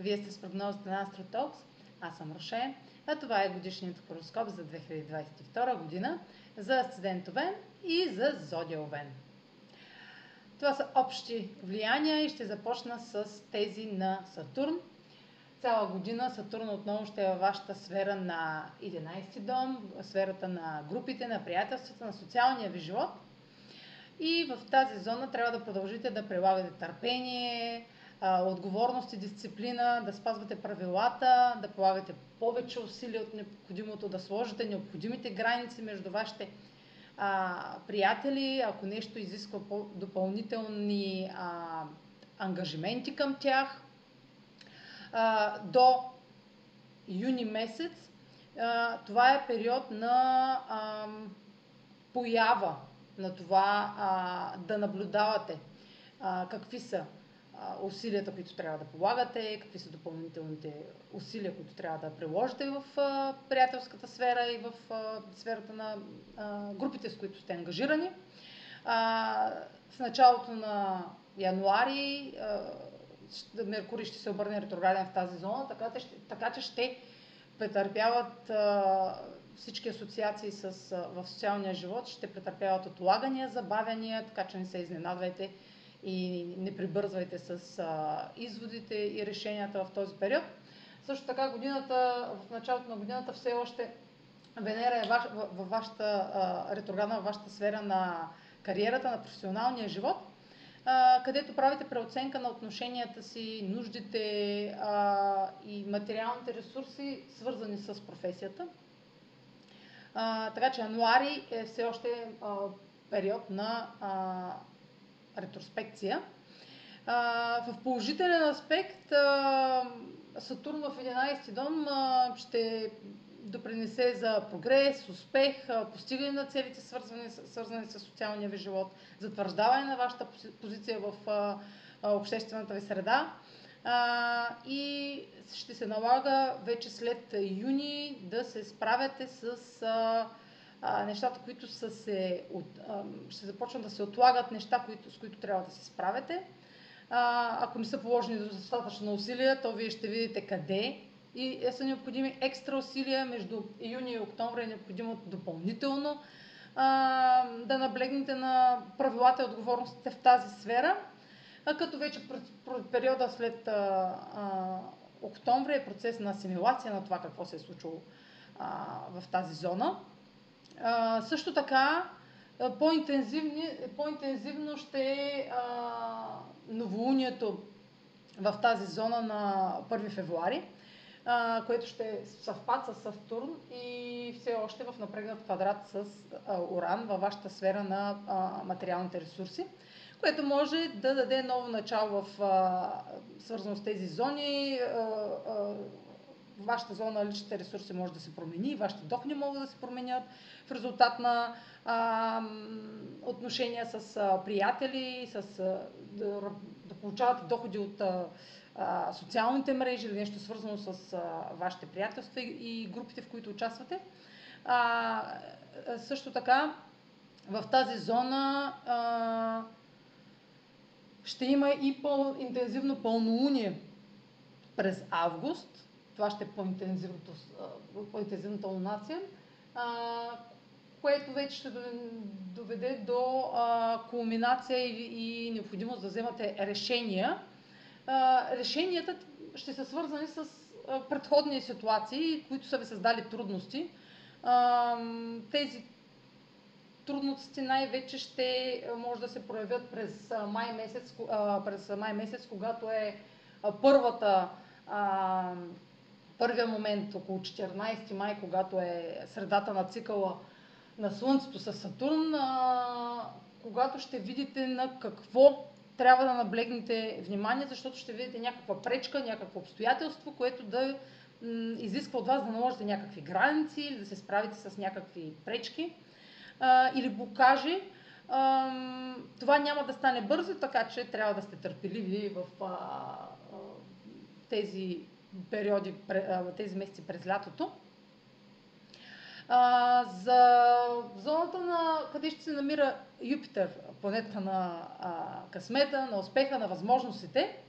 Вие сте с прогнозата на Астротокс. Аз съм Роше, а това е годишният хороскоп за 2022 година за Асцендент Овен и за Зодия Овен. Това са общи влияния и ще започна с тези на Сатурн. Цяла година Сатурн отново ще е във вашата сфера на 11 дом, сферата на групите, на приятелствата, на социалния ви живот. И в тази зона трябва да продължите да прилагате търпение, отговорност и дисциплина, да спазвате правилата, да полагате повече усилия от необходимото, да сложите необходимите граници между вашите а, приятели, ако нещо изисква допълнителни а, ангажименти към тях. А, до юни месец а, това е период на а, поява на това а, да наблюдавате а, какви са усилията, които трябва да полагате, какви са допълнителните усилия, които трябва да приложите в приятелската сфера и в сферата на групите, с които сте ангажирани. В началото на януари Меркурий ще се обърне ретрограден в тази зона, така, така че ще претърпяват всички асоциации с, в социалния живот, ще претърпяват отлагания, забавяния, така че не се изненадвайте и не прибързвайте с а, изводите и решенията в този период. Също така годината, в началото на годината все още Венера е ваш, във вашата а, ретроградна, във вашата сфера на кариерата, на професионалния живот, а, където правите преоценка на отношенията си, нуждите а, и материалните ресурси, свързани с професията. А, така че януари е все още а, период на а, ретроспекция. В положителен аспект Сатурн в 11 дом ще допринесе за прогрес, успех, постигане на целите, свързани, свързани с социалния ви живот, затвърждаване на вашата позиция в обществената ви среда. И ще се налага вече след юни да се справяте с нещата, които са се, от, а, ще започнат да се отлагат, неща, които, с които трябва да се справяте. А, ако не са положени достатъчно усилия, то вие ще видите къде и е, са необходими екстра усилия между юни и октомври е необходимо допълнително а, да наблегнете на правилата и отговорностите в тази сфера, а като вече периода след а, а, октомври е процес на асимилация на това какво се е случило а, в тази зона. Също така, по-интензивно ще е новолунието в тази зона на 1 февруари, а, което ще съвпад с Сатурн и все още в напрегнат квадрат с а, Уран във вашата сфера на а, материалните ресурси, което може да даде ново начало в а, свързано с тези зони. А, а, вашата зона на личните ресурси може да се промени, вашите доходи могат да се променят в резултат на а, отношения с а, приятели, с, а, да, да получавате доходи от а, социалните мрежи или нещо свързано с а, вашите приятелства и, и групите, в които участвате. А, също така, в тази зона а, ще има и по-интензивно пълнолуние през август, това ще е по-интензивната лунация, което вече ще доведе до а, кулминация и, и необходимост да вземате решения. А, решенията ще са свързани с а, предходни ситуации, които са ви създали трудности. А, тези трудности най-вече ще може да се проявят през май месец, а, през май месец когато е първата а, първия момент около 14 май, когато е средата на цикъла на Слънцето с Сатурн, а, когато ще видите на какво трябва да наблегнете внимание, защото ще видите някаква пречка, някакво обстоятелство, което да м, изисква от вас да наложите някакви граници или да се справите с някакви пречки а, или блокажи. А, това няма да стане бързо, така че трябва да сте търпеливи в а, а, тези периоди, тези месеци през лятото. А, за зоната на къде ще се намира Юпитер, планета на а, късмета, на успеха, на възможностите,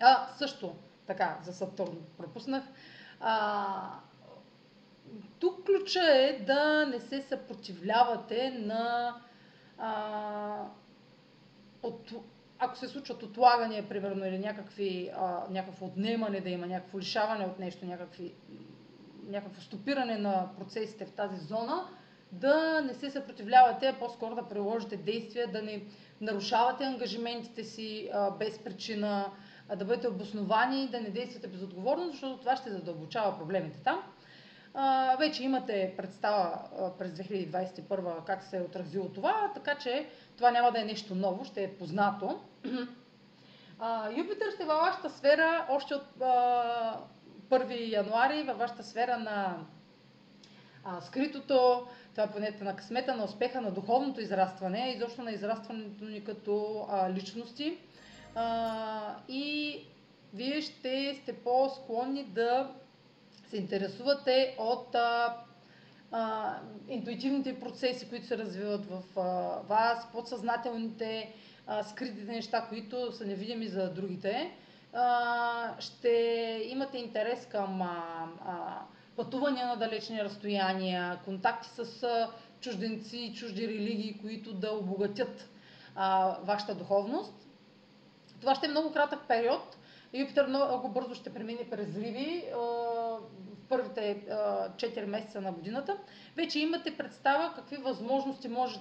а също така, за Сатурн пропуснах. А, тук ключа е да не се съпротивлявате на а, от, ако се случват отлагания, примерно, или някакви, а, някакво отнемане да има, някакво лишаване от нещо, някакви, някакво стопиране на процесите в тази зона, да не се съпротивлявате, а по-скоро да приложите действия, да не нарушавате ангажиментите си а, без причина, а да бъдете обосновани, да не действате безотговорно, защото това ще задълбочава проблемите там. Вече имате представа през 2021 как се е отразило това, така че това няма да е нещо ново, ще е познато. А, Юпитър ще е във вашата сфера още от а, 1 януари, във вашата сфера на а, скритото, това е планета на късмета, на успеха, на духовното израстване, изобщо на израстването ни като личности. И вие ще сте по-склонни да се интересувате от а, а, интуитивните процеси, които се развиват в а, вас, подсъзнателните, а, скритите неща, които са невидими за другите. А, ще имате интерес към а, а, пътувания на далечни разстояния, контакти с а, чужденци чужди религии, които да обогатят а, вашата духовност. Това ще е много кратък период. Юпитър много бързо ще премине през Риви в първите 4 месеца на годината. Вече имате представа какви възможности може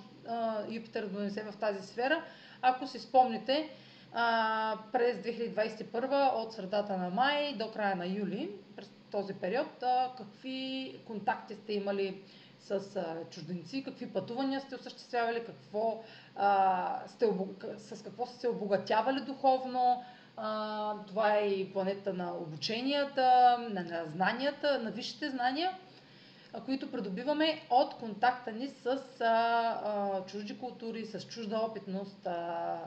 Юпитър да донесе в тази сфера. Ако си спомните, през 2021 от средата на май до края на юли, през този период, какви контакти сте имали с чужденци, какви пътувания сте осъществявали, какво, а, сте, с какво сте се обогатявали духовно. А, това е и планета на обученията, на, на знанията, на висшите знания, а, които придобиваме от контакта ни с а, а, чужди култури, с чужда опитност, а,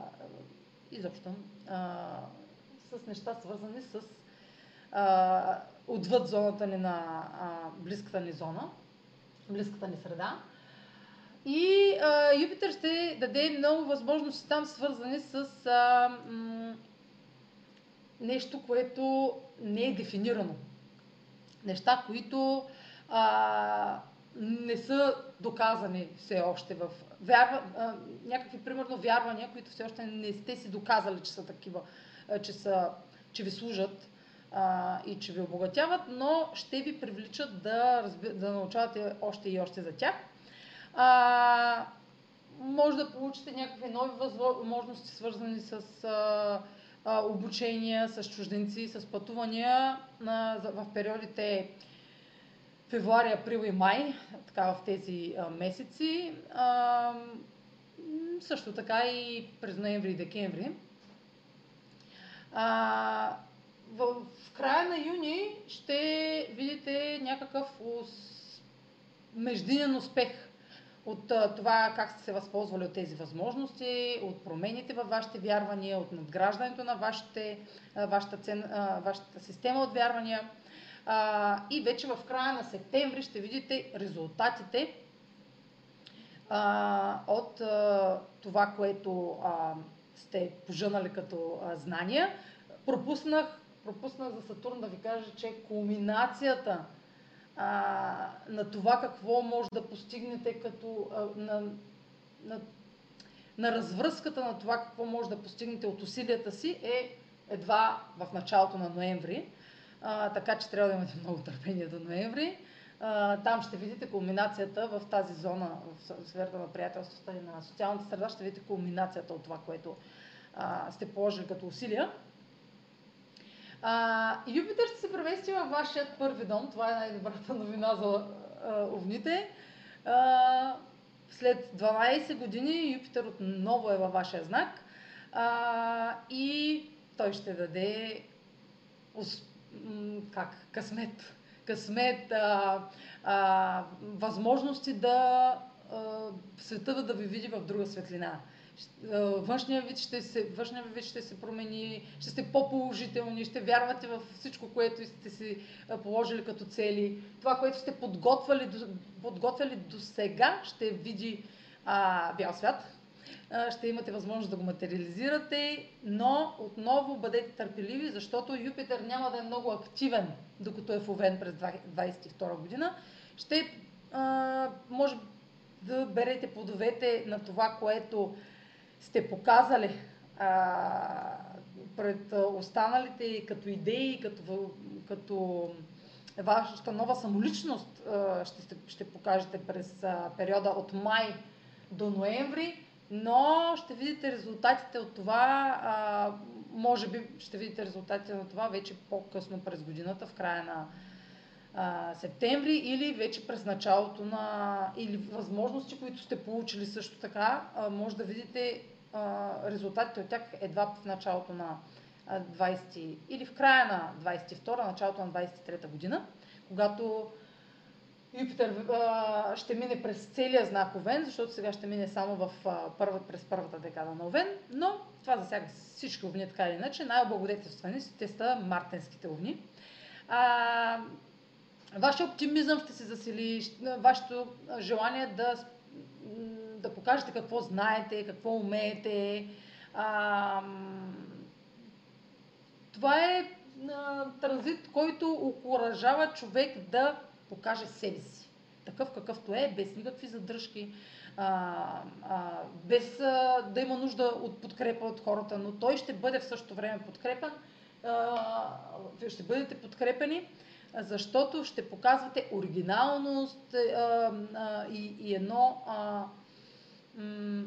изобщо а, с неща свързани с а, отвъд зоната ни на а, близката ни зона, близката ни среда. И а, Юпитър ще даде много възможности там, свързани с а, м- нещо, което не е дефинирано. Неща, които а, не са доказани все още в вярва, а, някакви примерно вярвания, които все още не сте си доказали, че са такива, а, че, са, че ви служат а, и че ви обогатяват, но ще ви привличат да, разби, да научавате още и още за тях. А, може да получите някакви нови възможности, свързани с а, обучения, с чужденци, с пътувания в периодите февруари, април и май, така в тези месеци. Също така и през ноември и декември. В, края на юни ще видите някакъв междинен успех от това как сте се възползвали от тези възможности, от промените във вашите вярвания, от надграждането на вашите, вашата, цен, вашата система от вярвания. И вече в края на септември ще видите резултатите от това, което сте пожънали като знания. Пропуснах, пропуснах за Сатурн да ви кажа, че кулминацията а, на това какво може да постигнете като а, на, на, на развръзката на това какво може да постигнете от усилията си е едва в началото на ноември. А, така че трябва да имате много търпение до ноември. А, там ще видите кулминацията в тази зона, в сферата на приятелството и на социалната среда, ще видите кулминацията от това, което а, сте положили като усилия. А, Юпитър ще се превести във вашият първи дом. Това е най-добрата новина за а, овните. А, след 12 години Юпитър отново е във вашия знак а, и той ще даде как, късмет, късмет, а, а, възможности да а, света да ви види в друга светлина. Външният вид ще се, външния вид ще се промени, ще сте по-положителни, ще вярвате в всичко, което сте си положили като цели. Това, което сте подготвили, подготвили до сега, ще види а, бял свят. ще имате възможност да го материализирате, но отново бъдете търпеливи, защото Юпитер няма да е много активен, докато е в Овен през 2022 година. Ще може да берете плодовете на това, което сте показали а, пред останалите като идеи, като, като вашата нова самоличност а, ще, ще покажете през а, периода от май до ноември, но ще видите резултатите от това, а, може би ще видите резултатите на това вече по-късно през годината, в края на а, септември или вече през началото на... или възможности, които сте получили също така, а, може да видите а, резултатите от тях едва в началото на 20 или в края на 22, началото на 23 година, когато Юпитер а, ще мине през целия знак Овен, защото сега ще мине само в, а, първа, през първата декада на Овен, но това засяга всички овни така или иначе. Най-облагодетелствани те са мартенските овни. А, вашия оптимизъм ще се засили, вашето желание да, да покажете какво знаете, какво умеете. А, това е а, транзит, който окоръжава човек да покаже себе си. Такъв какъвто е, без никакви задръжки, а, а, без а, да има нужда от подкрепа от хората, но той ще бъде в същото време подкрепен. А, ще бъдете подкрепени, защото ще показвате оригиналност а, а, и, и едно а, м-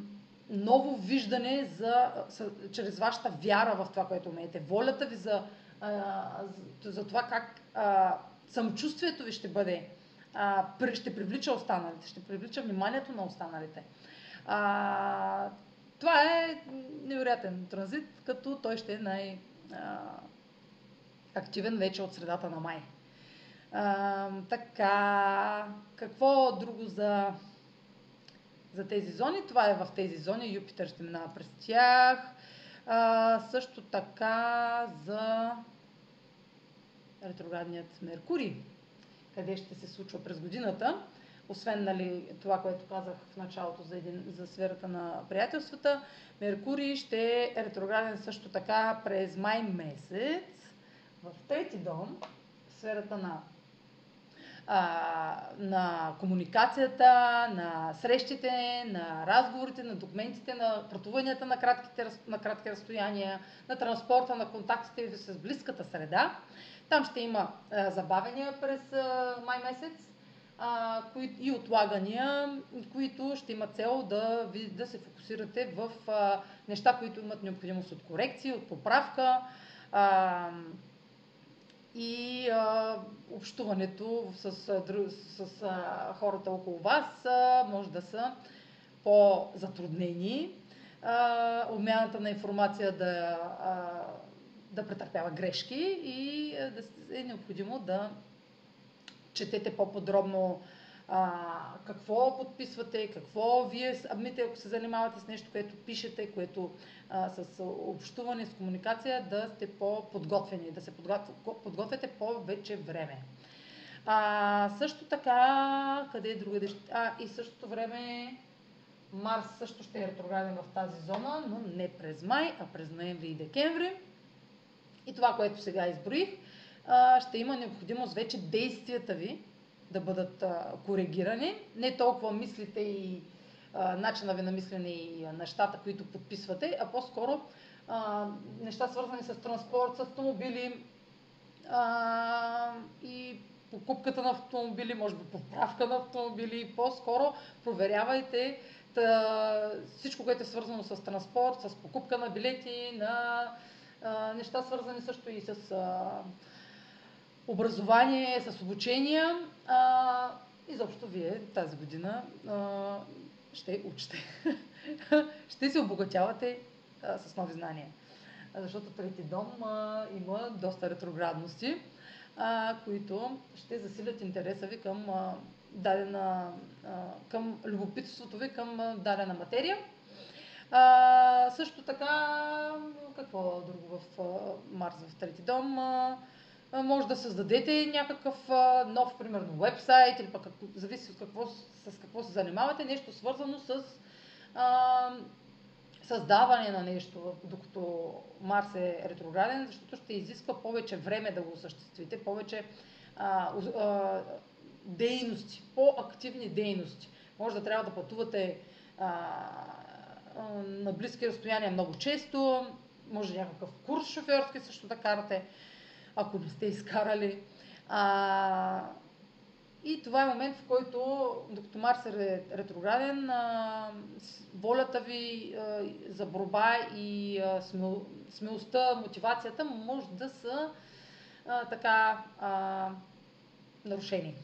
ново виждане за, за, чрез вашата вяра в това, което умеете. Волята ви за, а, за, за това как а, самочувствието ви ще бъде, а, ще привлича останалите, ще привлича вниманието на останалите. А, това е невероятен транзит, като той ще е най- активен вече от средата на май. А, така, какво друго за, за тези зони? Това е в тези зони. Юпитер ще минава през тях. А, също така за ретроградният Меркурий, къде ще се случва през годината. Освен нали, това, което казах в началото за, един, за сферата на приятелствата, Меркурий ще е ретрограден също така през май месец в трети дом, сферата на а, на комуникацията, на срещите, на разговорите, на документите, на пътуванията на, на кратки разстояния, на транспорта, на контактите с близката среда. Там ще има а, забавения през а, май месец а, кои, и отлагания, които ще имат цел да, ви, да се фокусирате в а, неща, които имат необходимост от корекции, от поправка. А, и а, общуването с, с, с а, хората около вас а, може да са по-затруднени. А, обмяната на информация да, а, да претърпява грешки и да е необходимо да четете по-подробно а, какво подписвате, какво вие, амите, ако се занимавате с нещо, което пишете, което а, с общуване, с комуникация, да сте по-подготвени, да се подготвяте по-вече време. А, също така, къде е друга А, и същото време Марс също ще е ретрограден в тази зона, но не през май, а през ноември и декември. И това, което сега изброих, ще има необходимост вече действията ви да бъдат коригирани. Не толкова мислите и начина ви на мислене и нещата, които подписвате, а по-скоро неща свързани с транспорт, с автомобили и покупката на автомобили, може би поправка на автомобили. По-скоро проверявайте всичко, което е свързано с транспорт, с покупка на билети, на неща свързани също и с а, образование, с обучение. А, изобщо вие тази година а, ще учите. ще се обогатявате а, с нови знания. Защото трети дом а, има доста ретроградности, а, които ще засилят интереса ви към а, дадена, а, към любопитството ви към а, дадена материя. А, също така, какво друго в а, Марс в трети дом? А, може да създадете някакъв нов, примерно, вебсайт или пък зависи от какво, с какво се занимавате, нещо свързано с а, създаване на нещо, докато Марс е ретрограден, защото ще изисква повече време да го осъществите, повече а, а, дейности, по-активни дейности. Може да трябва да пътувате а, а, на близки разстояния много често, може някакъв курс шофьорски също да карате, ако не сте изкарали. А, и това е момент, в който, докато Марс е ретрограден, а, волята ви а, за борба и а, смел, смелостта, мотивацията може да са а, така а, нарушени.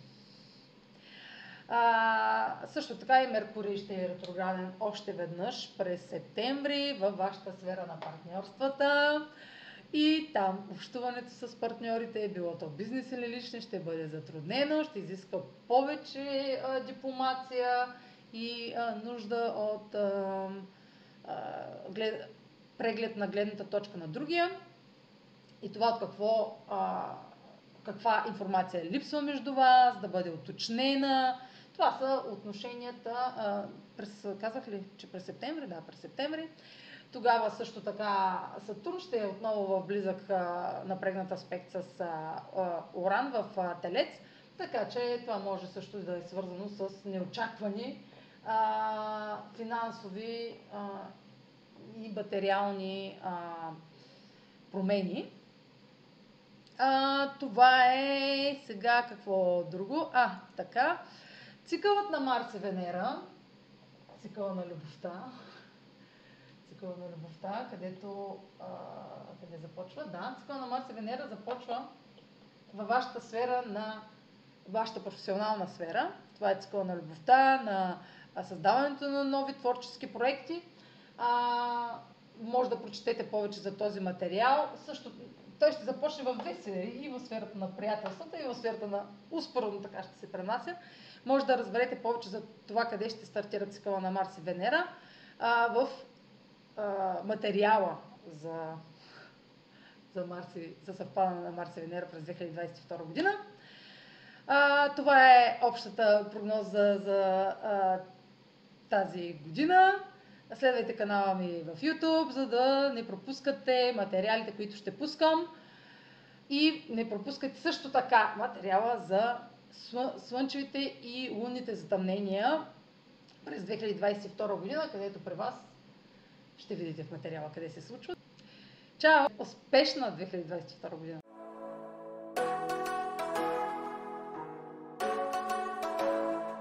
А, също така и Меркурий ще е ретрограден още веднъж през септември във вашата сфера на партньорствата. И там общуването с партньорите, е било то бизнес или лични, ще бъде затруднено, ще изиска повече а, дипломация и а, нужда от а, а, глед, преглед на гледната точка на другия и това от какво, а, каква информация липсва между вас, да бъде уточнена. Това са отношенията, а, през, казах ли, че през септември? Да, през септември. Тогава също така Сатурн ще е отново в близък напрегнат аспект с Оран в Телец, така че това може също да е свързано с неочаквани а, финансови а, и материални а, промени. А, това е сега какво друго? А, така. Цикълът на Марс и Венера, цикъла на любовта, цикъла на любовта, където а, къде започва? Да, цикъла на Марс и Венера започва във вашата сфера на вашата професионална сфера. Това е цикъла на любовта, на създаването на нови творчески проекти. А, може да прочетете повече за този материал. Също той ще започне в две сфери, и в сферата на приятелствата, и в сферата на успоредно така ще се пренася. Може да разберете повече за това къде ще стартира цикъла на Марс и Венера а, в а, материала за, за, Марс и, за съвпадане на Марс и Венера през 2022 година. А, това е общата прогноза за а, тази година. Следвайте канала ми в YouTube, за да не пропускате материалите, които ще пускам. И не пропускайте също така материала за слънчевите и лунните затъмнения през 2022 година, където при вас ще видите в материала къде се случва. Чао! Успешна 2022 година!